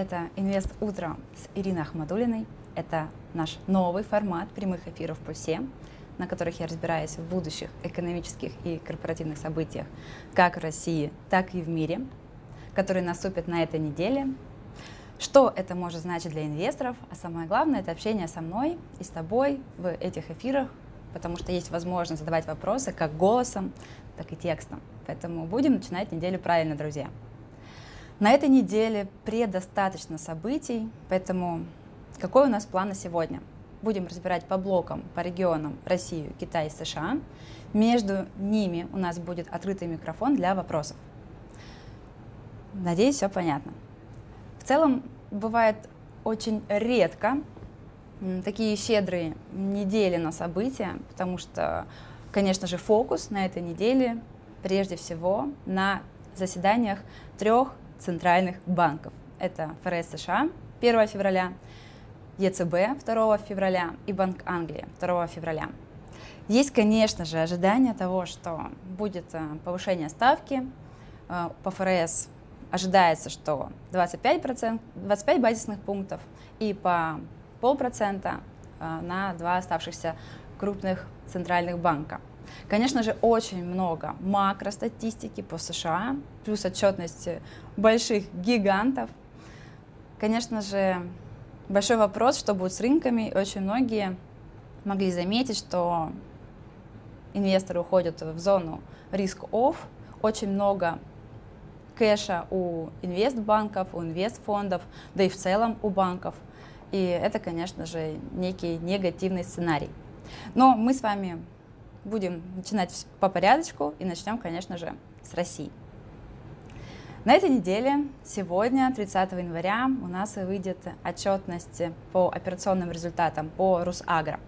Это «Инвест утро» с Ириной Ахмадулиной. Это наш новый формат прямых эфиров в Пульсе, на которых я разбираюсь в будущих экономических и корпоративных событиях как в России, так и в мире, которые наступят на этой неделе. Что это может значить для инвесторов, а самое главное, это общение со мной и с тобой в этих эфирах, потому что есть возможность задавать вопросы как голосом, так и текстом. Поэтому будем начинать неделю правильно, друзья. На этой неделе предостаточно событий, поэтому какой у нас план на сегодня? Будем разбирать по блокам, по регионам Россию, Китай и США. Между ними у нас будет открытый микрофон для вопросов. Надеюсь, все понятно. В целом, бывает очень редко такие щедрые недели на события, потому что, конечно же, фокус на этой неделе прежде всего на заседаниях трех центральных банков. Это ФРС США 1 февраля, ЕЦБ 2 февраля и Банк Англии 2 февраля. Есть, конечно же, ожидание того, что будет э, повышение ставки. Э, по ФРС ожидается, что 25%, 25 базисных пунктов и по полпроцента э, на два оставшихся крупных центральных банка. Конечно же, очень много макростатистики по США, плюс отчетность больших гигантов. Конечно же, большой вопрос, что будет с рынками. Очень многие могли заметить, что инвесторы уходят в зону риск-офф. Очень много кэша у инвестбанков, у инвестфондов, да и в целом у банков. И это, конечно же, некий негативный сценарий. Но мы с вами будем начинать по порядочку и начнем, конечно же, с России. На этой неделе, сегодня, 30 января, у нас выйдет отчетность по операционным результатам по Русагро.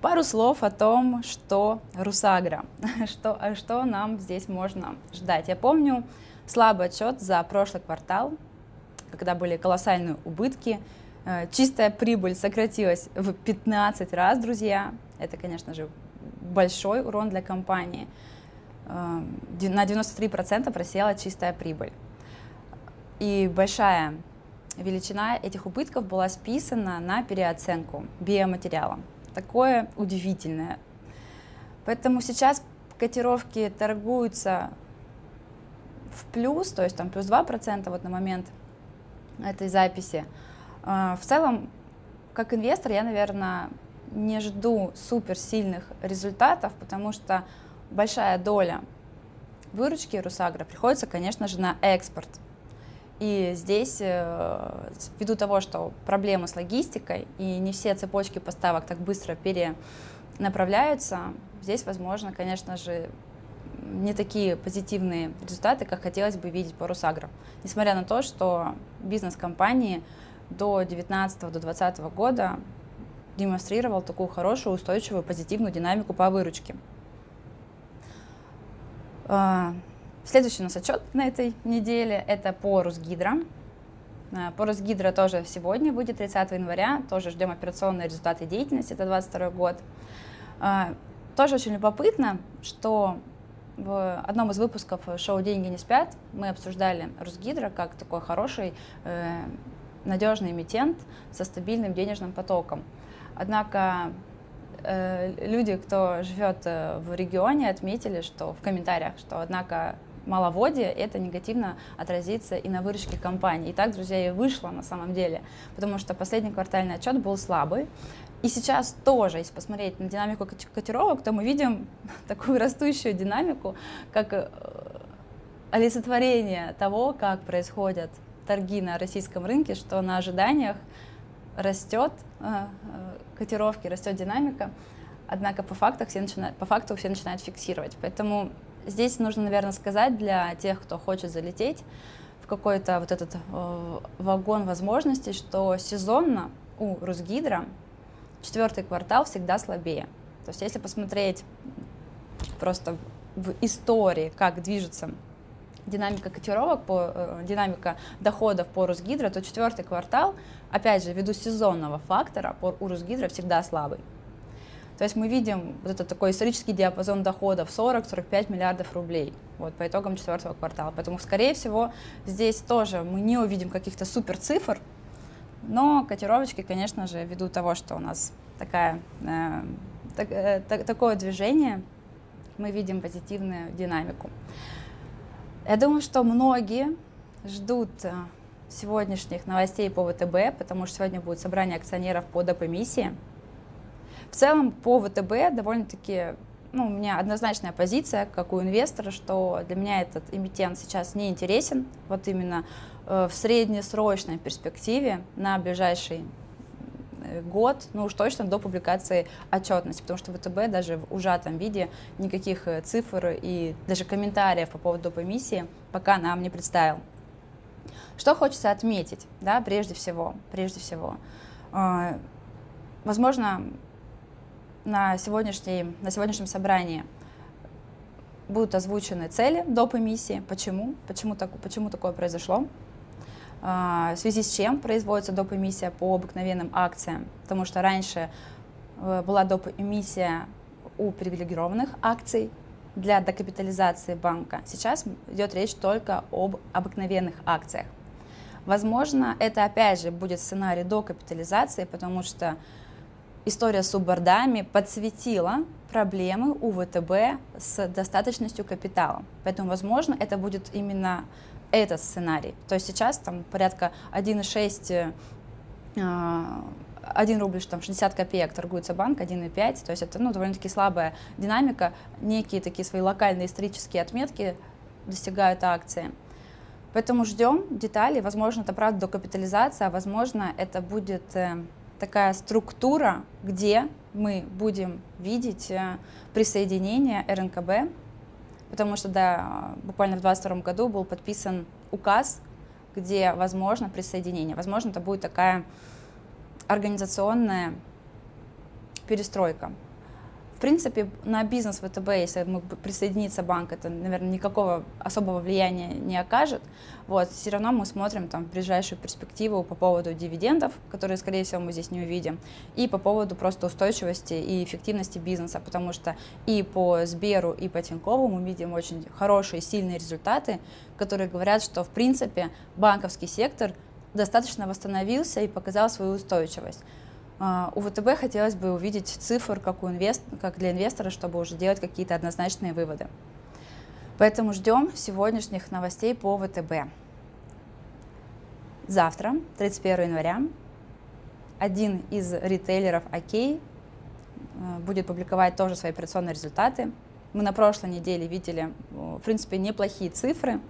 Пару слов о том, что Русагро, что, что нам здесь можно ждать. Я помню слабый отчет за прошлый квартал, когда были колоссальные убытки, э, чистая прибыль сократилась в 15 раз, друзья. Это, конечно же, большой урон для компании. Э, на 93% просела чистая прибыль. И большая величина этих убытков была списана на переоценку биоматериала. Такое удивительное. Поэтому сейчас котировки торгуются в плюс, то есть там плюс 2% вот на момент этой записи. Э, в целом, как инвестор, я, наверное, не жду суперсильных результатов, потому что большая доля выручки Русагра приходится, конечно же, на экспорт. И здесь, э, ввиду того, что проблемы с логистикой и не все цепочки поставок так быстро перенаправляются, здесь, возможно, конечно же, не такие позитивные результаты, как хотелось бы видеть по Русагро. Несмотря на то, что бизнес компании до 2019-2020 года демонстрировал такую хорошую, устойчивую, позитивную динамику по выручке. А, следующий у нас отчет на этой неделе – это по Русгидро. А, по Росгидро тоже сегодня будет 30 января, тоже ждем операционные результаты деятельности, это 22 год. А, тоже очень любопытно, что в одном из выпусков шоу «Деньги не спят» мы обсуждали Росгидро как такой хороший, э, надежный эмитент со стабильным денежным потоком. Однако э, люди, кто живет э, в регионе, отметили, что в комментариях, что однако маловодье, это негативно отразится и на выручке компании. И так, друзья, и вышло на самом деле, потому что последний квартальный отчет был слабый. И сейчас тоже, если посмотреть на динамику котировок, то мы видим такую растущую динамику, как э, олицетворение того, как происходят торги на российском рынке, что на ожиданиях растет э, э, котировки, растет динамика, однако по факту, все начинают, по факту все начинают фиксировать. Поэтому здесь нужно, наверное, сказать для тех, кто хочет залететь в какой-то вот этот э, вагон возможностей, что сезонно у Русгидро четвертый квартал всегда слабее. То есть если посмотреть просто в истории, как движется динамика котировок, по, динамика доходов по Русгидро, то четвертый квартал, опять же, ввиду сезонного фактора, по, у Русгидро всегда слабый. То есть мы видим вот этот такой исторический диапазон доходов 40-45 миллиардов рублей вот, по итогам четвертого квартала. Поэтому, скорее всего, здесь тоже мы не увидим каких-то супер цифр, но котировочки, конечно же, ввиду того, что у нас такая, э, так, э, так, такое движение, мы видим позитивную динамику. Я думаю, что многие ждут э, сегодняшних новостей по ВТБ, потому что сегодня будет собрание акционеров по допэмиссии. В целом по ВТБ довольно-таки ну, у меня однозначная позиция, как у инвестора, что для меня этот эмитент сейчас не интересен, вот именно э, в среднесрочной перспективе на ближайший э, год, ну уж точно до публикации отчетности, потому что ВТБ даже в ужатом виде никаких э, цифр и даже комментариев по поводу доп. эмиссии пока нам не представил. Что хочется отметить, да, прежде всего, прежде всего, возможно, на, сегодняшней, на сегодняшнем собрании будут озвучены цели доп. эмиссии, почему, почему, так, почему такое произошло, а, в связи с чем производится доп. эмиссия по обыкновенным акциям, потому что раньше э, была доп. эмиссия у привилегированных акций для докапитализации банка. Сейчас идет речь только об обыкновенных акциях. Возможно, это опять же будет сценарий докапитализации, потому что история с суббордами подсветила проблемы у ВТБ с достаточностью капитала. Поэтому, возможно, это будет именно этот сценарий. То есть сейчас там порядка 1,6 1 рубль там, 60 копеек торгуется банк, 1,5, то есть это ну, довольно-таки слабая динамика, некие такие свои локальные исторические отметки достигают акции. Поэтому ждем деталей, возможно, это правда докапитализация, а возможно, это будет э, такая структура, где мы будем видеть э, присоединение РНКБ, потому что да, буквально в 2022 году был подписан указ, где возможно присоединение. Возможно, это будет такая организационная перестройка. В принципе, на бизнес ВТБ, если мы присоединиться банк, это, наверное, никакого особого влияния не окажет. Вот, все равно мы смотрим там в ближайшую перспективу по поводу дивидендов, которые, скорее всего, мы здесь не увидим, и по поводу просто устойчивости и эффективности бизнеса, потому что и по Сберу, и по Тинькову мы видим очень хорошие, сильные результаты, которые говорят, что, в принципе, банковский сектор достаточно восстановился и показал свою устойчивость. А, у ВТБ хотелось бы увидеть цифр, как, у инвест... как для инвестора, чтобы уже делать какие-то однозначные выводы. Поэтому ждем сегодняшних новостей по ВТБ. Завтра, 31 января, один из ритейлеров ОК будет публиковать тоже свои операционные результаты. Мы на прошлой неделе видели, в принципе, неплохие цифры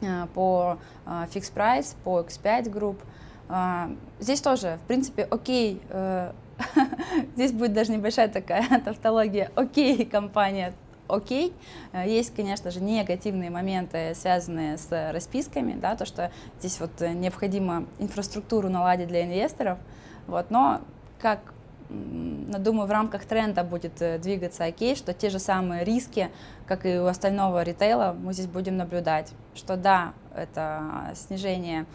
э, по э, Fix Price, по X5 Group – здесь тоже, в принципе, окей, э, здесь будет даже небольшая такая тавтология, окей, компания, окей. Э, есть, конечно же, негативные моменты, связанные с расписками, да, то, что здесь вот необходимо инфраструктуру наладить для инвесторов, вот, но как думаю, в рамках тренда будет э, двигаться окей, что те же самые риски, как и у остального ритейла, мы здесь будем наблюдать. Что да, это снижение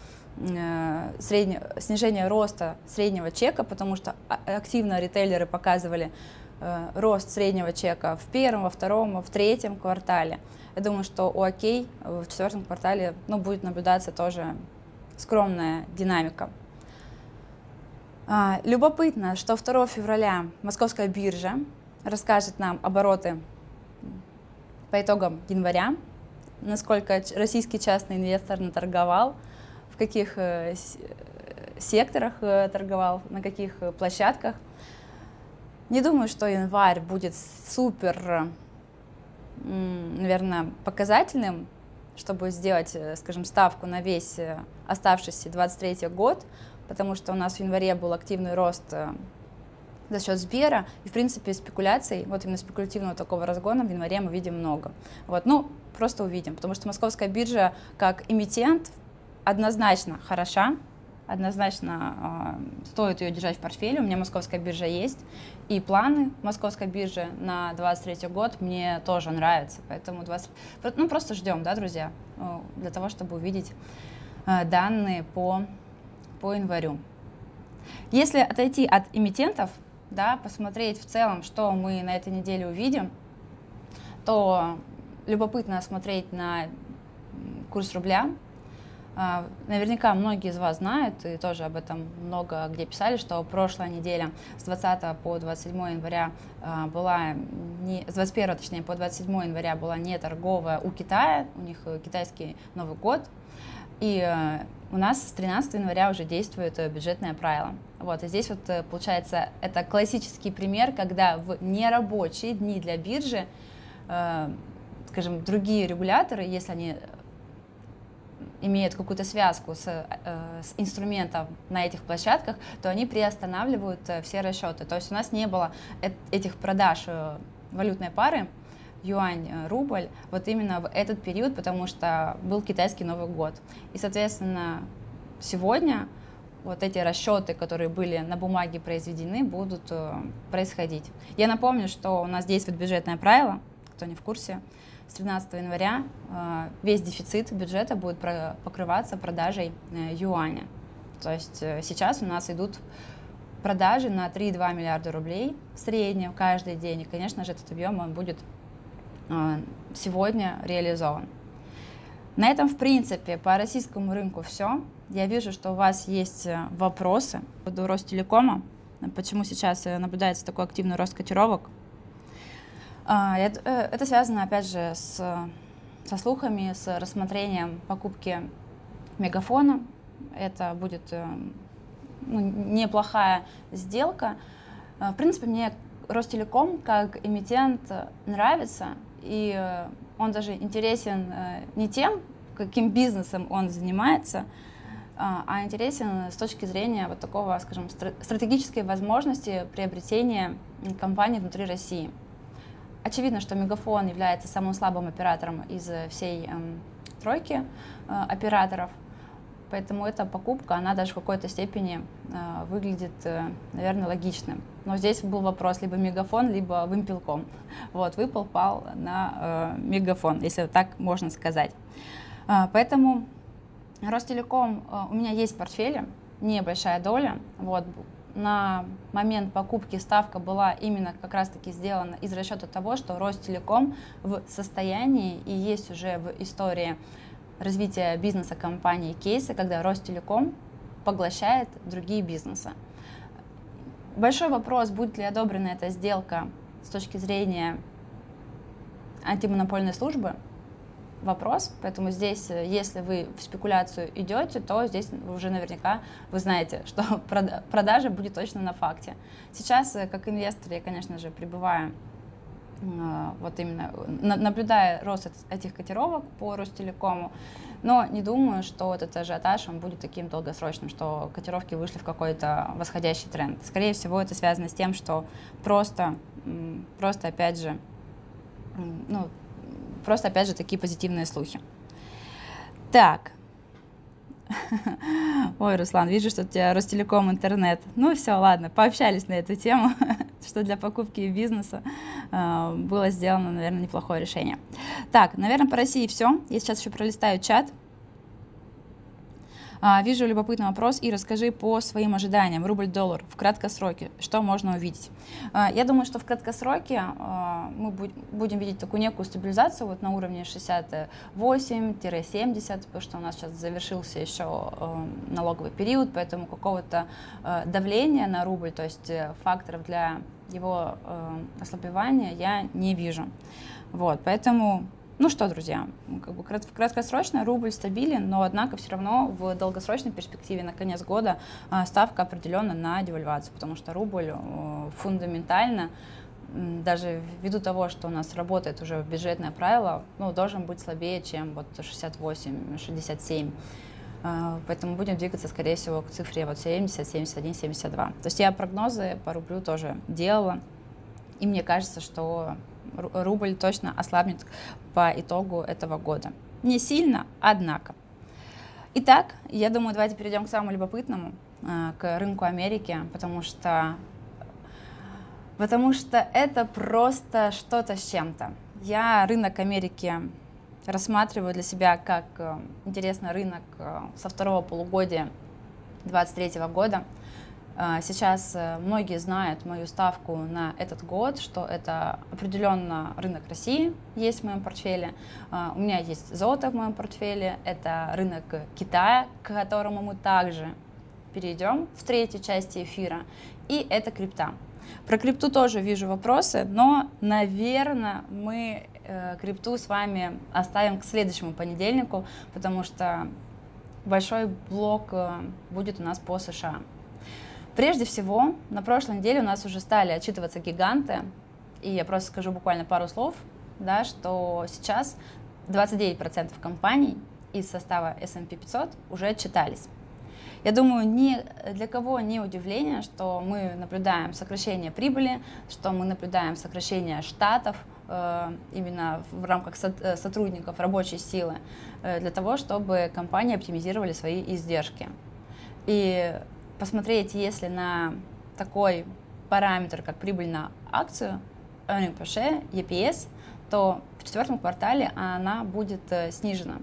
средне, снижение роста среднего чека, потому что а, активно ритейлеры показывали э, рост среднего чека в первом, во втором, в третьем квартале. Я думаю, что у Окей в четвертом квартале ну, будет наблюдаться тоже скромная динамика. А, любопытно, что 2 февраля Московская биржа расскажет нам обороты по итогам января, насколько российский частный инвестор наторговал, в каких э, секторах э, торговал, на каких э, площадках. Не думаю, что январь будет супер, наверное, показательным, чтобы сделать, скажем, ставку на весь оставшийся 23 год, потому что у нас в январе был активный рост за счет Сбера, и, в принципе, спекуляций, вот именно спекулятивного такого разгона в январе мы видим много. Вот, ну, просто увидим, потому что московская биржа как эмитент, однозначно хороша, однозначно э, стоит ее держать в портфеле. У меня московская биржа есть, и планы московской биржи на 23 год мне тоже нравятся. Поэтому 20... ну, просто ждем, да, друзья, э, для того, чтобы увидеть э, данные по, по январю. Если отойти от эмитентов, да, посмотреть в целом, что мы на этой неделе увидим, то любопытно смотреть на курс рубля, наверняка многие из вас знают, и тоже об этом много где писали, что прошлая неделя с 20 по 27 января а, была, не, с 21 точнее по 27 января была не торговая у Китая, у них э, китайский Новый год, и э, у нас с 13 января уже действует э, бюджетное правило. Вот, и здесь вот получается это классический пример, когда в нерабочие дни для биржи, скажем, другие регуляторы, если они имеют какую-то связку с, э, с инструментом на этих площадках, то они приостанавливают э, все расчеты. То есть у нас не было этих продаж э, валютной пары юань, э, рубль, вот именно в этот период, потому что был китайский Новый год. И, соответственно, сегодня вот эти расчеты, которые были на бумаге произведены, будут происходить. Я напомню, что у нас действует бюджетное правило, кто не в курсе, с 13 января э, весь дефицит бюджета будет покрываться продажей э, юаня. То есть э, сейчас у нас идут продажи на 3,2 миллиарда рублей в среднем каждый день. И, конечно же, этот объем он будет сегодня реализован. На этом, в принципе, по российскому рынку все. Я вижу, что у вас есть вопросы по поводу Ростелекома. Почему сейчас наблюдается такой активный рост котировок? А, э, это связано, опять же, с, со слухами, с рассмотрением покупки мегафона. Это будет э, ну, неплохая сделка. А, в принципе, мне Ростелеком как эмитент нравится, и он даже интересен э, не тем, каким бизнесом он занимается, а, а интересен с точки зрения вот такого, скажем, стратегической возможности приобретения компании внутри России. Очевидно, что Мегафон является самым слабым оператором из всей эм, тройки э, операторов, поэтому эта покупка, она даже в какой-то степени э, выглядит, э, наверное, логичным. Но здесь был вопрос либо Мегафон, либо Вымпелком. Вот, выпал, пал на э, Мегафон, если так можно сказать. Э, поэтому Ростелеком э, у меня есть в портфеле, небольшая доля, вот, на момент покупки ставка была именно как раз-таки сделана из расчета того, что Ростелеком в состоянии и есть уже в истории развития бизнеса компании кейсы, когда Ростелеком поглощает другие бизнесы. Большой вопрос, будет ли одобрена эта сделка с точки зрения антимонопольной службы, вопрос, поэтому здесь, э, если вы в спекуляцию идете, то здесь уже наверняка вы знаете, что продажа будет точно на факте. Сейчас, э, как инвестор, я, конечно же, пребываю э, вот именно наблюдая рост этих котировок по Ростелекому, но не думаю, что этот ажиотаж он будет таким долгосрочным, что котировки вышли в какой-то восходящий тренд. Скорее всего, это связано с тем, что просто, просто опять же, ну, Просто, опять же, такие позитивные слухи. Так. Ой, Руслан, вижу, что у тебя Ростелеком интернет. Ну все, ладно, пообщались на эту тему, что для покупки бизнеса э, было сделано, наверное, неплохое решение. Так, наверное, по России все. Я сейчас еще пролистаю чат. А, вижу любопытный вопрос и расскажи по своим ожиданиям. Рубль-доллар в краткосроке. Что можно увидеть? А, я думаю, что в краткосроке а, мы будем видеть такую некую стабилизацию вот на уровне 68-70, потому что у нас сейчас завершился еще налоговый период, поэтому какого-то давления на рубль, то есть э, факторов для его ослабевания я не вижу. Вот, поэтому ну что, друзья, как бы краткосрочно рубль стабилен, но однако все равно в долгосрочной перспективе на конец года а, ставка определенно на девальвацию, потому что рубль фундаментально даже ввиду того, что у нас работает уже бюджетное правило, ну, должен быть слабее, чем вот 68-67. А, поэтому будем двигаться, скорее всего, к цифре вот 70, 71, 72. То есть я прогнозы по рублю тоже делала, и мне кажется, что рубль точно ослабнет по итогу этого года. Не сильно, однако. Итак, я думаю, давайте перейдем к самому любопытному, э, к рынку Америки, потому что, потому что это просто что-то с чем-то. Я рынок Америки рассматриваю для себя как э, интересный рынок э, со второго полугодия 2023 года. А, сейчас э, многие знают мою ставку на этот год, что это определенно рынок России есть в моем портфеле. А, у меня есть золото в моем портфеле, это рынок Китая, к которому мы также перейдем в третьей части эфира, и это крипта. Про крипту тоже вижу вопросы, но, наверное, мы э, крипту с вами оставим к следующему понедельнику, потому что большой блок э, будет у нас по США. Прежде всего, на прошлой неделе у нас уже стали отчитываться гиганты, и я просто скажу буквально пару слов, да, что сейчас 29% компаний из состава S&P 500 уже отчитались. Я думаю, ни для кого не удивление, что мы наблюдаем сокращение прибыли, что мы наблюдаем сокращение штатов э, именно в рамках э, сотрудников рабочей силы э, для того, чтобы компании оптимизировали свои издержки. И посмотреть, если на такой параметр, как прибыль на акцию, earning per share, EPS, то в четвертом квартале она будет э, снижена.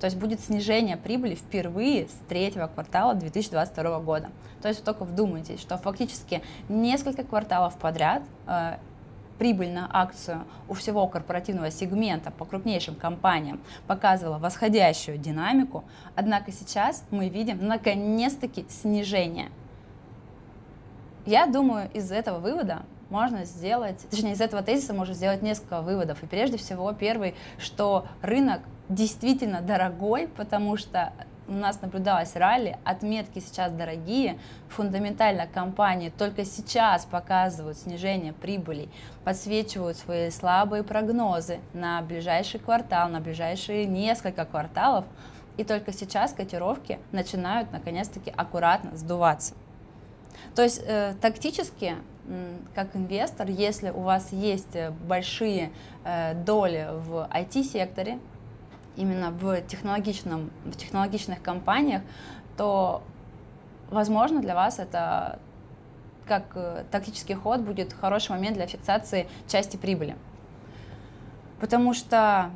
То есть будет снижение прибыли впервые с третьего квартала 2022 года. То есть только вдумайтесь, что фактически несколько кварталов подряд э, прибыль на акцию у всего корпоративного сегмента по крупнейшим компаниям показывала восходящую динамику, однако сейчас мы видим наконец-таки снижение. Я думаю, из этого вывода можно сделать, точнее, из этого тезиса можно сделать несколько выводов. И прежде всего, первый, что рынок действительно дорогой, потому что у нас наблюдалось ралли, отметки сейчас дорогие, фундаментально компании только сейчас показывают снижение прибылей, подсвечивают свои слабые прогнозы на ближайший квартал, на ближайшие несколько кварталов, и только сейчас котировки начинают наконец-таки аккуратно сдуваться. То есть э, тактически, э, как инвестор, если у вас есть большие э, доли в IT-секторе, именно в, технологичном, в технологичных компаниях, то, возможно, для вас это как э, тактический ход будет хороший момент для фиксации части прибыли. Потому что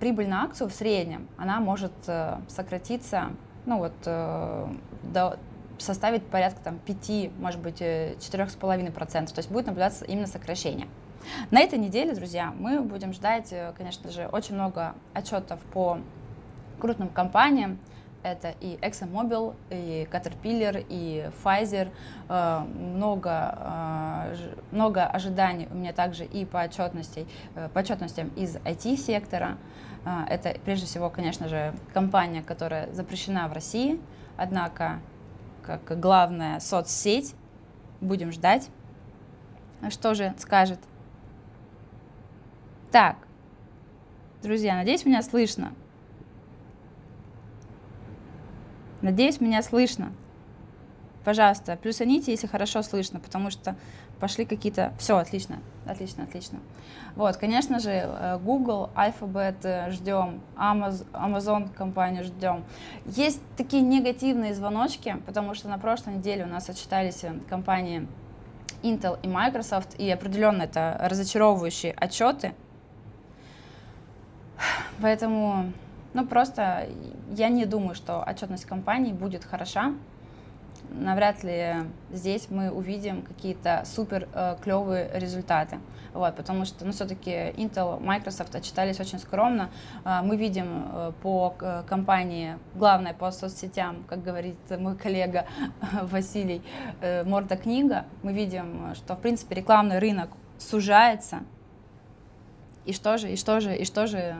прибыль на акцию в среднем, она может э, сократиться, ну вот, э, до, составить порядка там 5, может быть, 4,5%. То есть будет наблюдаться именно сокращение. На этой неделе, друзья, мы будем ждать, э, конечно же, очень много отчетов по крупным компаниям. Это и ExxonMobil, и Caterpillar, и Pfizer. Э, много, э, много ожиданий у меня также и по, отчетности, по отчетностям из IT-сектора. Это, прежде всего, конечно же, компания, которая запрещена в России, однако, как главная соцсеть, будем ждать, что же скажет так, друзья, надеюсь, меня слышно. Надеюсь, меня слышно. Пожалуйста, плюсаните, если хорошо слышно, потому что пошли какие-то... Все, отлично, отлично, отлично. Вот, конечно же, э, Google, Alphabet э, ждем, Amazon, Amazon компанию ждем. Есть такие негативные звоночки, потому что на прошлой неделе у нас отчитались э, компании Intel и Microsoft, и определенно это разочаровывающие отчеты, Поэтому, ну просто я не думаю, что отчетность компании будет хороша. Навряд ли здесь мы увидим какие-то супер э, клевые результаты. Вот, потому что, ну, все-таки Intel, Microsoft отчитались очень скромно. Э, мы видим э, по э, компании, главное по соцсетям, как говорит мой коллега Василий, э, морда книга, мы видим, что, в принципе, рекламный рынок сужается, и что же, и что же, и что же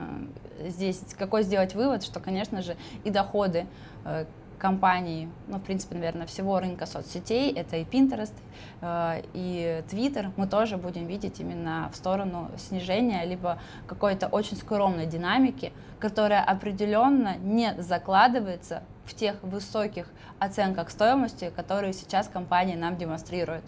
э, здесь, какой сделать вывод, что, конечно же, и доходы э, компаний, ну, в принципе, наверное, всего рынка соцсетей, это и Pinterest, э, и Twitter, мы тоже будем видеть именно в сторону снижения, либо какой-то очень скромной динамики, которая определенно не закладывается в тех высоких оценках стоимости, которые сейчас компании нам демонстрируют.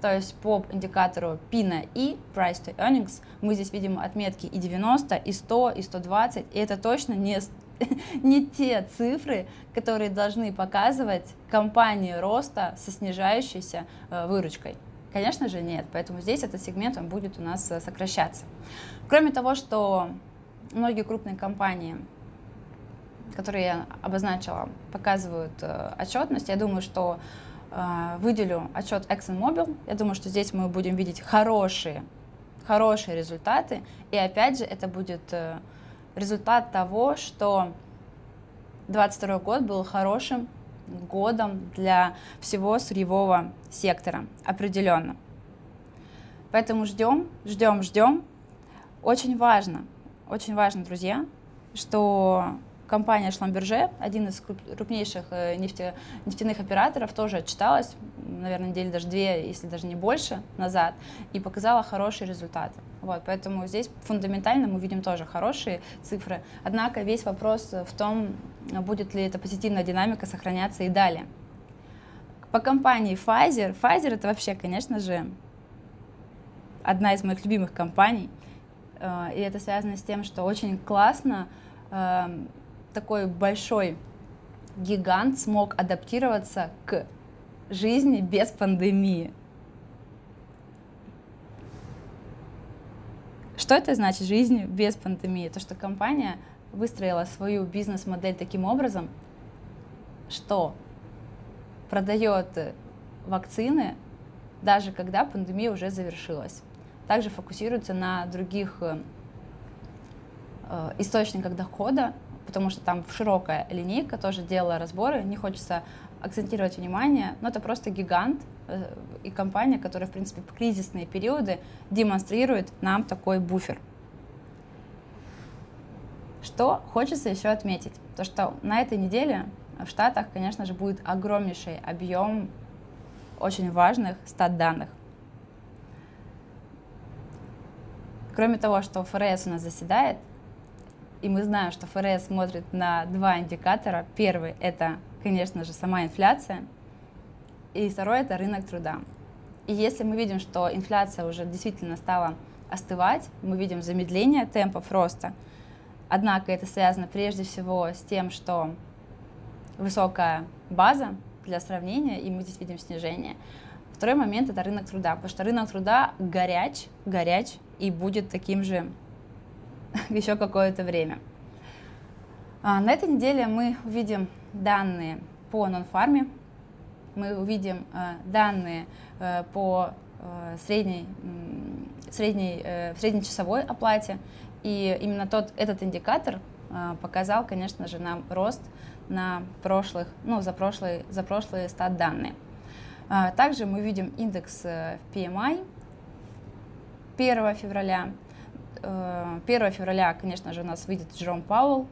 То есть по индикатору PINA и Price to Earnings мы здесь видим отметки и 90, и 100, и 120, и это точно не, не те цифры, которые должны показывать компании роста со снижающейся э, выручкой. Конечно же нет, поэтому здесь этот сегмент он будет у нас э, сокращаться. Кроме того, что многие крупные компании, которые я обозначила, показывают э, отчетность, я думаю, что выделю отчет ExxonMobil. Я думаю, что здесь мы будем видеть хорошие, хорошие результаты. И опять же, это будет э, результат того, что 2022 год был хорошим годом для всего сырьевого сектора, определенно. Поэтому ждем, ждем, ждем. Очень важно, очень важно, друзья, что компания Шламберже, один из крупнейших э, нефте, нефтяных операторов, тоже отчиталась, наверное, недели даже две, если даже не больше назад, и показала хорошие результаты. Вот, поэтому здесь фундаментально мы видим тоже хорошие цифры. Однако весь вопрос в том, будет ли эта позитивная динамика сохраняться и далее. По компании Pfizer, Pfizer это вообще, конечно же, одна из моих любимых компаний, э, и это связано с тем, что очень классно эм, такой большой гигант смог адаптироваться к жизни без пандемии. Что это значит жизнь без пандемии? То, что компания выстроила свою бизнес-модель таким образом, что продает вакцины даже когда пандемия уже завершилась. Также фокусируется на других э, источниках дохода, потому что там широкая линейка, тоже делала разборы, не хочется акцентировать внимание, но это просто гигант э, и компания, которая, в принципе, в кризисные периоды демонстрирует нам такой буфер. Что хочется еще отметить, то что на этой неделе в Штатах, конечно же, будет огромнейший объем очень важных стат данных. Кроме того, что ФРС у нас заседает, и мы знаем, что ФРС смотрит на два индикатора. Первый — это, конечно же, сама инфляция, и второй — это рынок труда. И если мы видим, что инфляция уже действительно стала остывать, мы видим замедление темпов роста, однако это связано прежде всего с тем, что высокая база для сравнения, и мы здесь видим снижение. Второй момент — это рынок труда, потому что рынок труда горяч, горяч и будет таким же еще какое-то время. А, на этой неделе мы увидим данные по нон-фарме, мы увидим э, данные э, по э, средней, средней, среднечасовой оплате, и именно тот, этот индикатор показал, конечно же, нам рост на прошлых, ну, за прошлые, за прошлые стат данные. А, также мы видим индекс PMI 1 февраля, 1 э, февраля, конечно же, у нас выйдет Джером Пауэлл,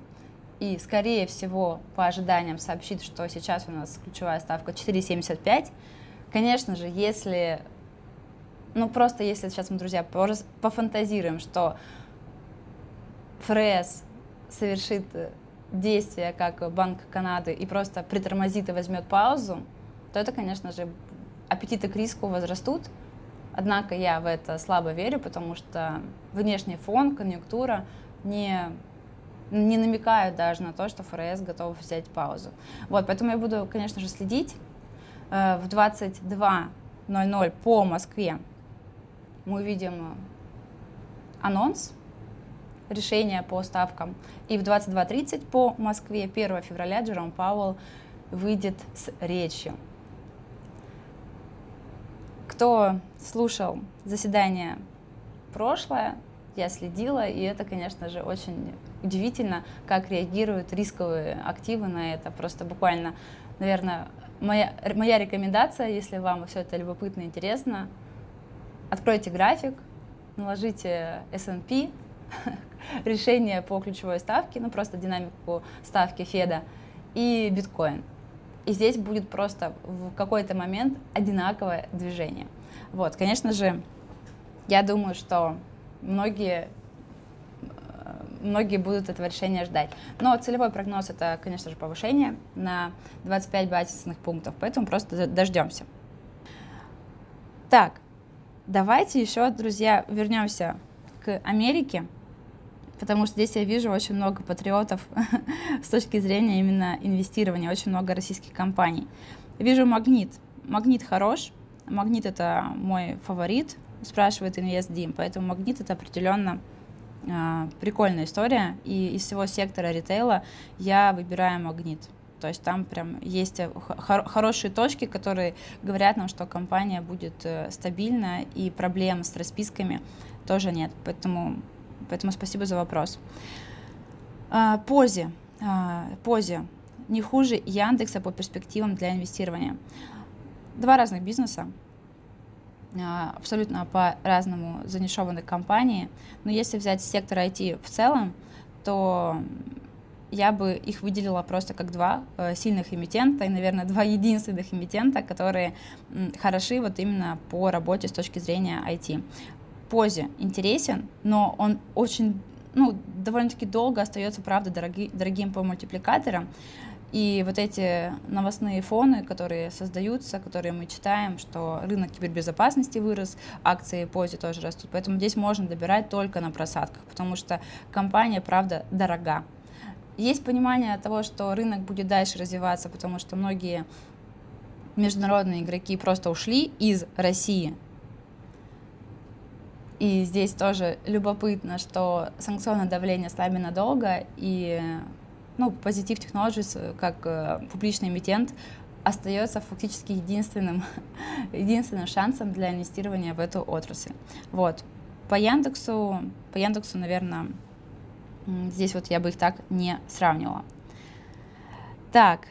и, скорее всего, по ожиданиям сообщит, что сейчас у нас ключевая ставка 4,75. Конечно же, если, ну просто если сейчас мы, друзья, пофантазируем, что ФРС совершит действие, как Банк Канады, и просто притормозит и возьмет паузу, то это, конечно же, аппетиты к риску возрастут, Однако я в это слабо верю, потому что внешний фон, конъюнктура не, не намекают даже на то, что ФРС готов взять паузу. Вот, поэтому я буду, конечно же, следить. Э, в 22.00 по Москве мы увидим анонс решения по ставкам. И в 22.30 по Москве 1 февраля Джером Пауэлл выйдет с речью. Кто слушал заседание прошлое, я следила, и это, конечно же, очень удивительно, как реагируют рисковые активы на это. Просто буквально, наверное, моя, моя рекомендация, если вам все это любопытно и интересно, откройте график, наложите S&P, решение по ключевой ставке, ну просто динамику ставки Феда и биткоин. И здесь будет просто в какой-то момент одинаковое движение. Вот, конечно же, я думаю, что многие э, многие будут этого решения ждать. Но целевой прогноз это, конечно же, повышение на 25 базисных пунктов, поэтому просто дождемся. Так, давайте еще, друзья, вернемся к Америке потому что здесь я вижу очень много патриотов с точки зрения именно инвестирования, очень много российских компаний. Вижу Магнит. Магнит хорош, Магнит это мой фаворит, спрашивает InvestDim, поэтому Магнит это определенно э, прикольная история, и из всего сектора ритейла я выбираю Магнит. То есть там прям есть э, хор- хорошие точки, которые говорят нам, что компания будет э, стабильна и проблем с расписками тоже нет. Поэтому, поэтому спасибо за вопрос. А, позе. А, позе. Не хуже Яндекса по перспективам для инвестирования. Два разных бизнеса а, абсолютно по-разному занишованные компании. Но если взять сектор IT в целом, то я бы их выделила просто как два э, сильных эмитента и, наверное, два единственных эмитента, которые хороши вот именно по работе с точки зрения IT. Позе интересен, но он очень, ну, довольно-таки долго остается, правда, дороги, дорогим по мультипликаторам. И вот эти новостные фоны, которые создаются, которые мы читаем, что рынок кибербезопасности вырос, акции позе тоже растут. Поэтому здесь можно добирать только на просадках, потому что компания, правда, дорога. Есть понимание того, что рынок будет дальше развиваться, потому что многие международные игроки просто ушли из России. И здесь тоже любопытно, что санкционное давление слабее надолго, и ну, Positive Technologies э, как э, публичный эмитент остается фактически единственным, единственным шансом для инвестирования в эту отрасль. Вот. По Яндексу, по Яндексу, наверное, здесь вот я бы их так не сравнивала. Так,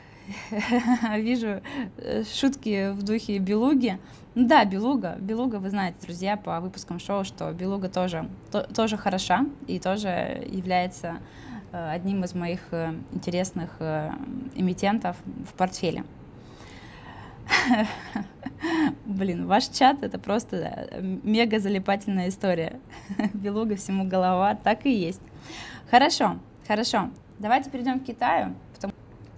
вижу э, шутки в духе Белуги. Ну да, Белуга. Белуга, вы знаете, друзья, по выпускам шоу, что Белуга тоже, то, тоже хороша и тоже является Э, одним из моих э, интересных эмитентов в портфеле. Блин, ваш чат это просто мега залипательная история. Белуга всему голова, так и есть. Хорошо, хорошо. Давайте перейдем к Китаю.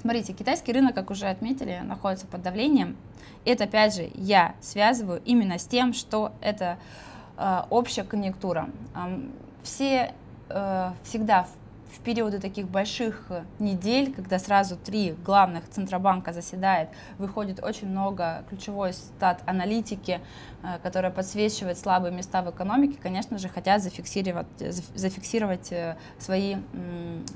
Смотрите, китайский рынок, как уже отметили, находится под давлением. Это, опять же, я связываю именно с тем, что это э, общая конъюнктура. Э, все э, всегда в в периоды таких больших э, недель, когда сразу три главных Центробанка заседает, выходит очень много ключевой стат-аналитики, э, которая подсвечивает слабые места в экономике, конечно же, хотят зафиксировать, зафиксировать э, свои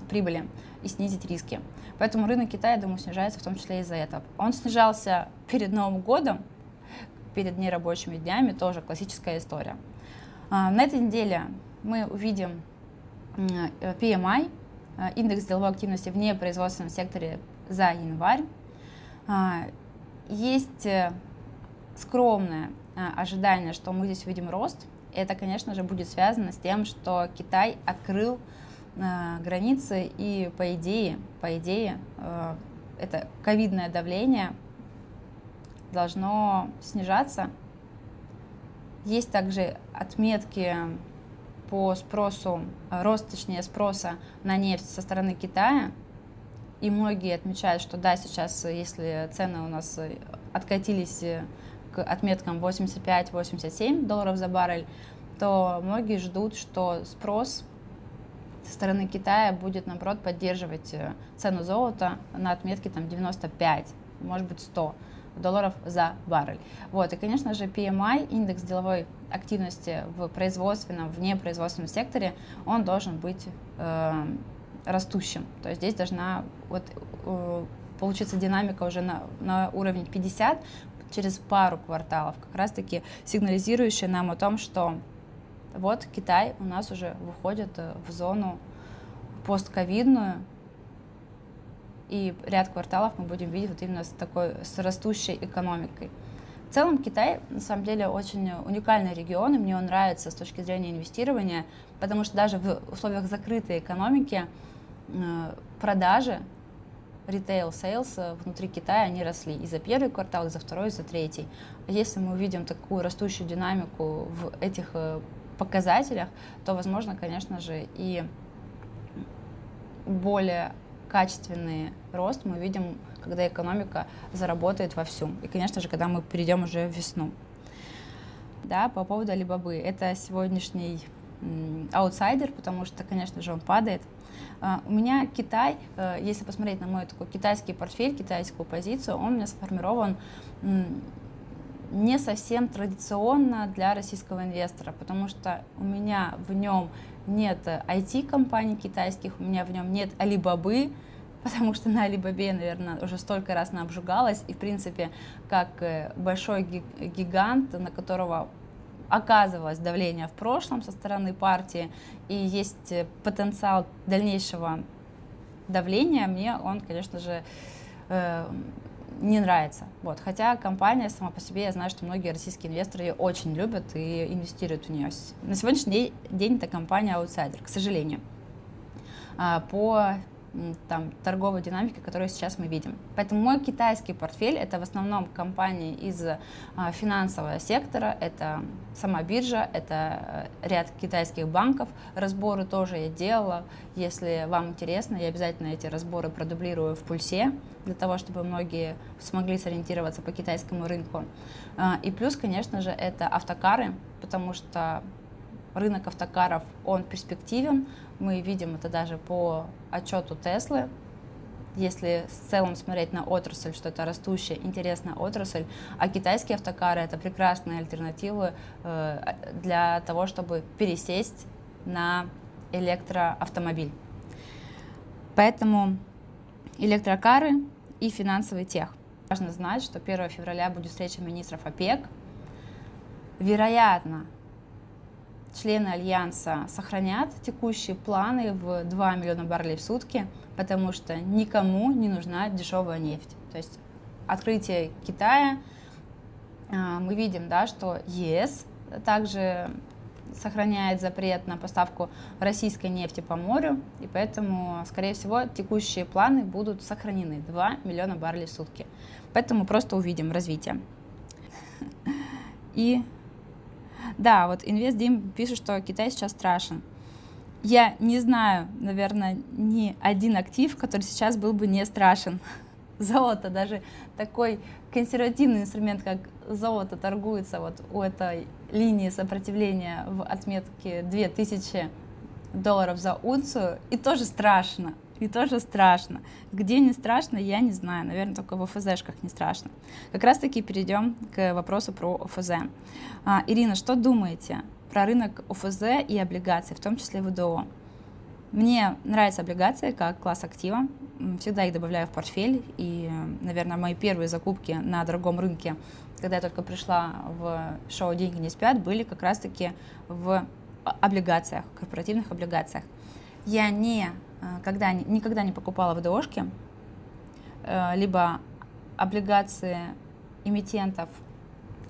прибыли и снизить риски. Поэтому рынок Китая, я думаю, снижается в том числе из-за этого. Он снижался перед Новым годом, перед нерабочими днями, тоже классическая история. А, на этой неделе мы увидим PMI, э, индекс деловой активности в непроизводственном секторе за январь. А, есть э, скромное ожидание, что мы здесь увидим рост. Это, конечно же, будет связано с тем, что Китай открыл границы и, по идее, по идее, это ковидное давление должно снижаться. Есть также отметки по спросу, э, рост, точнее, спроса на нефть со стороны Китая. И многие отмечают, что да, сейчас, э, если цены у нас э, откатились к отметкам 85-87 долларов за баррель, то многие ждут, что спрос со стороны Китая будет, наоборот, поддерживать цену золота на отметке там, 95, может быть, 100 долларов за баррель. Вот, и, конечно же, PMI, индекс деловой активности в производственном, в непроизводственном секторе, он должен быть э, растущим. То есть здесь должна вот, э, получиться динамика уже на, на уровне 50 через пару кварталов, как раз-таки сигнализирующая нам о том, что вот Китай у нас уже выходит э, в зону постковидную, и ряд кварталов мы будем видеть вот именно с такой, с растущей экономикой. В целом Китай, на самом деле, очень уникальный регион, и мне он нравится с точки зрения инвестирования, потому что даже в условиях закрытой экономики э, продажи, ритейл, sales э, внутри Китая, они росли и за первый квартал, и за второй, и за третий. Если мы увидим такую растущую динамику в этих э, показателях, то, возможно, конечно же, и более качественный рост мы видим, когда экономика заработает вовсю. И, конечно же, когда мы перейдем уже в весну. Да, по поводу Алибабы. Это сегодняшний аутсайдер, потому что, конечно же, он падает. Uh, у меня Китай, uh, если посмотреть на мой такой китайский портфель, китайскую позицию, он у меня сформирован не совсем традиционно для российского инвестора, потому что у меня в нем нет IT-компаний китайских, у меня в нем нет Алибабы, потому что на Alibaba, наверное, уже столько раз она обжигалась, и, в принципе, как э, большой гигант, на которого оказывалось давление в прошлом со стороны партии, и есть э, потенциал дальнейшего давления, мне он, конечно же, э, не нравится. Вот. Хотя компания сама по себе, я знаю, что многие российские инвесторы ее очень любят и инвестируют в нее. На сегодняшний день это компания аутсайдер, к сожалению. А, по там, торговой динамики, которую сейчас мы видим. Поэтому мой китайский портфель это в основном компании из а, финансового сектора, это сама биржа, это э, ряд китайских банков. Разборы тоже я делала. Если вам интересно, я обязательно эти разборы продублирую в пульсе, для того, чтобы многие смогли сориентироваться по китайскому рынку. А, и плюс, конечно же, это автокары, потому что рынок автокаров, он перспективен. Мы видим это даже по отчету Теслы. Если в целом смотреть на отрасль, что это растущая, интересная отрасль, а китайские автокары это прекрасные альтернативы э, для того, чтобы пересесть на электроавтомобиль. Поэтому электрокары и финансовый тех. Важно знать, что 1 февраля будет встреча министров ОПЕК. Вероятно, члены Альянса сохранят текущие планы в 2 миллиона баррелей в сутки, потому что никому не нужна дешевая нефть. То есть открытие Китая, а, мы видим, да, что ЕС также сохраняет запрет на поставку российской нефти по морю, и поэтому, скорее всего, текущие планы будут сохранены 2 миллиона баррелей в сутки. Поэтому просто увидим развитие. И да, вот InvestDim пишет, что Китай сейчас страшен. Я не знаю, наверное, ни один актив, который сейчас был бы не страшен. Золото, даже такой консервативный инструмент, как золото, торгуется вот у этой линии сопротивления в отметке 2000 долларов за унцию, и тоже страшно и тоже страшно. Где не страшно, я не знаю. Наверное, только в ОФЗшках не страшно. Как раз-таки перейдем к вопросу про ОФЗ. А, Ирина, что думаете про рынок ОФЗ и облигаций, в том числе ВДО? Мне нравятся облигации как класс актива. Всегда их добавляю в портфель. И, наверное, мои первые закупки на дорогом рынке, когда я только пришла в шоу «Деньги не спят», были как раз-таки в облигациях, корпоративных облигациях. Я не когда, никогда не покупала ВДОшки, э, либо облигации эмитентов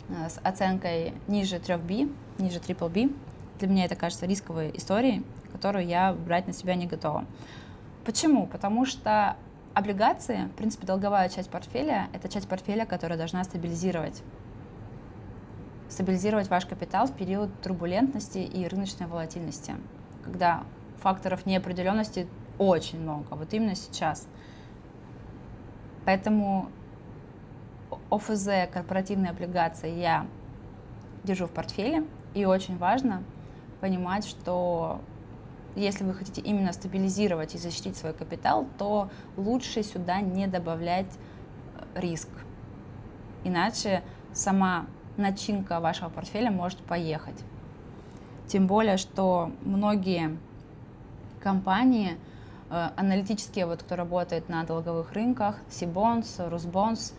э, с оценкой ниже 3B, ниже triple B. Для меня это кажется рисковой историей, которую я брать на себя не готова. Почему? Потому что облигации, в принципе, долговая часть портфеля, это часть портфеля, которая должна стабилизировать стабилизировать ваш капитал в период турбулентности и рыночной волатильности, когда факторов неопределенности очень много, вот именно сейчас. Поэтому ОФЗ, корпоративные облигации я держу в портфеле, и очень важно понимать, что если вы хотите именно стабилизировать и защитить свой капитал, то лучше сюда не добавлять э, риск. Иначе сама начинка вашего портфеля может поехать. Тем более, что многие компании э, аналитические, вот, кто работает на долговых рынках, Сибонс, Русбонс,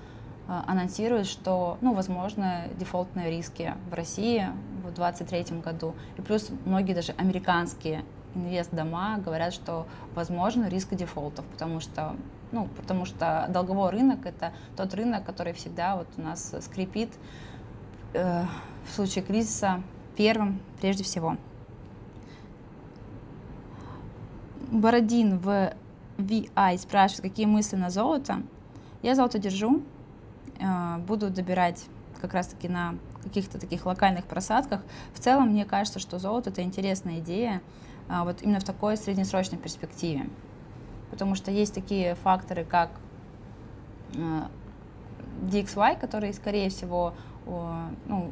э, анонсируют, что, ну, возможно, дефолтные риски в России в 2023 году. И плюс многие даже американские инвест-дома говорят, что возможно риск дефолтов, потому что, ну, потому что долговой рынок это тот рынок, который всегда вот у нас скрипит э, в случае кризиса первым прежде всего. Бородин в VI спрашивает, какие мысли на золото. Я золото держу, э, буду добирать как раз-таки на каких-то таких локальных просадках. В целом, мне кажется, что золото — это интересная идея а, вот именно в такой среднесрочной перспективе. Потому что есть такие факторы, как э, DXY, которые, скорее всего, ну,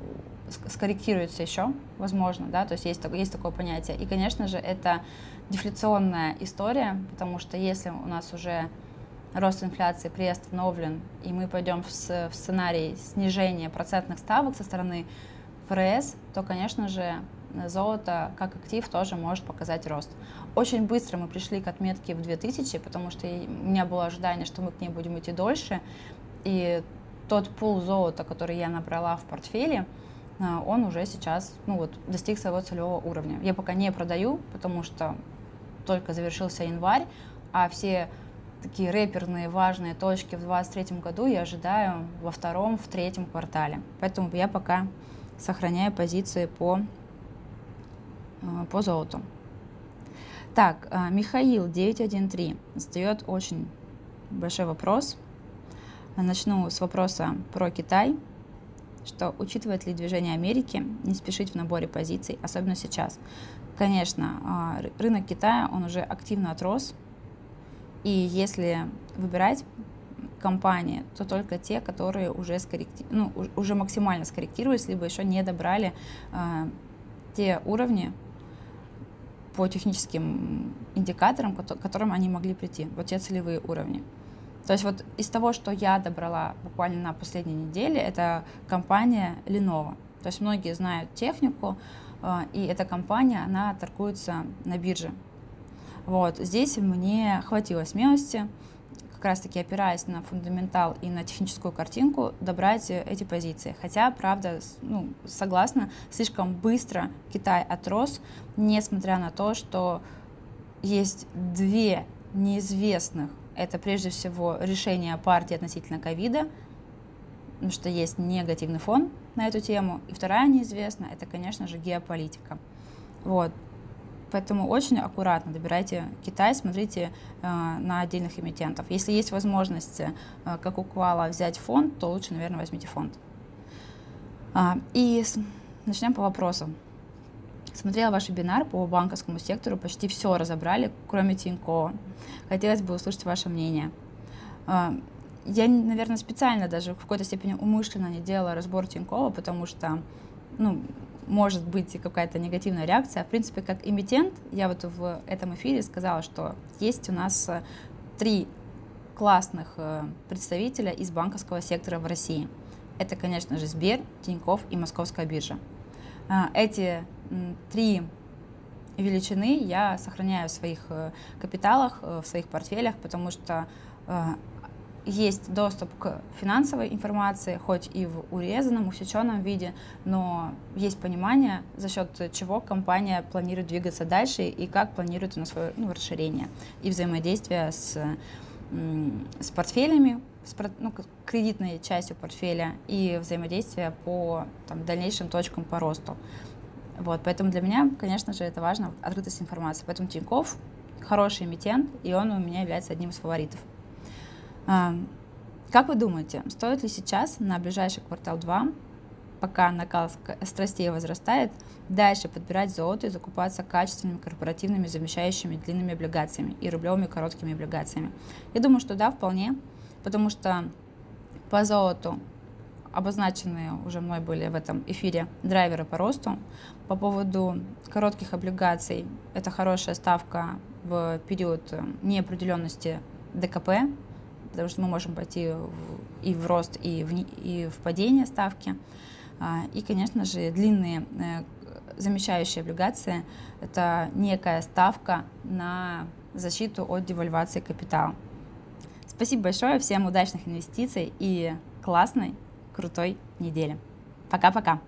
скорректируется еще, возможно, да, то есть есть, есть такое понятие. И, конечно же, это дефляционная история, потому что если у нас уже рост инфляции приостановлен, и мы пойдем в, в сценарий снижения процентных ставок со стороны ФРС, то, конечно же, золото как актив тоже может показать рост. Очень быстро мы пришли к отметке в 2000, потому что у меня было ожидание, что мы к ней будем идти дольше. И тот пул золота, который я набрала в портфеле, он уже сейчас ну вот, достиг своего целевого уровня. Я пока не продаю, потому что только завершился январь, а все такие рэперные важные точки в 2023 году я ожидаю во втором, в третьем квартале. Поэтому я пока сохраняю позиции по, э, по золоту. Так, э, Михаил 913 задает очень большой вопрос. Начну с вопроса про Китай, что учитывает ли движение Америки не спешить в наборе позиций, особенно сейчас. Конечно, э, рынок Китая, он уже активно отрос, и если выбирать компании, то только те, которые уже, скорректи... ну, уже максимально скорректировались, либо еще не добрали э, те уровни по техническим индикаторам, к которым они могли прийти, вот те целевые уровни. То есть вот из того, что я добрала буквально на последней неделе, это компания Lenovo. То есть многие знают технику, э, и эта компания, она торгуется на бирже. Вот, здесь мне хватило смелости, как раз-таки опираясь на фундаментал и на техническую картинку, добрать эти позиции. Хотя, правда, ну, согласна, слишком быстро Китай отрос, несмотря на то, что есть две неизвестных. Это прежде всего решение партии относительно ковида, потому что есть негативный фон на эту тему. И вторая неизвестная, это, конечно же, геополитика. Вот. Поэтому очень аккуратно добирайте Китай, смотрите э, на отдельных эмитентов. Если есть возможность, э, как у Куала, взять фонд, то лучше, наверное, возьмите фонд. А, и с, начнем по вопросам. Смотрела ваш вебинар по банковскому сектору, почти все разобрали, кроме Тинькова. Хотелось бы услышать ваше мнение. А, я, наверное, специально даже в какой-то степени умышленно не делала разбор Тинькова, потому что ну, может быть какая-то негативная реакция. В принципе, как эмитент, я вот в этом эфире сказала, что есть у нас э, три классных э, представителя из банковского сектора в России. Это, конечно же, Сбер, Тиньков и Московская биржа. Э, эти три величины я сохраняю в своих капиталах, в своих портфелях, потому что есть доступ к финансовой информации, хоть и в урезанном, усеченном виде, но есть понимание, за счет чего компания планирует двигаться дальше и как планирует на свое ну, расширение и взаимодействие с, с портфелями, с ну, кредитной частью портфеля и взаимодействие по там, дальнейшим точкам по росту. Вот, поэтому для меня, конечно же, это важно, открытость информации. Поэтому Тиньков хороший эмитент, и он у меня является одним из фаворитов. Как вы думаете, стоит ли сейчас на ближайший квартал 2, пока накал страстей возрастает, дальше подбирать золото и закупаться качественными корпоративными замещающими длинными облигациями и рублевыми короткими облигациями? Я думаю, что да, вполне, потому что по золоту обозначенные уже мной были в этом эфире драйверы по росту. По поводу коротких облигаций, это хорошая ставка в период неопределенности ДКП, потому что мы можем пойти и в рост, и в, и в падение ставки. А, и, конечно же, длинные э, замещающие облигации – это некая ставка на защиту от девальвации капитала. Спасибо большое, всем удачных инвестиций и классной, крутой недели. Пока-пока.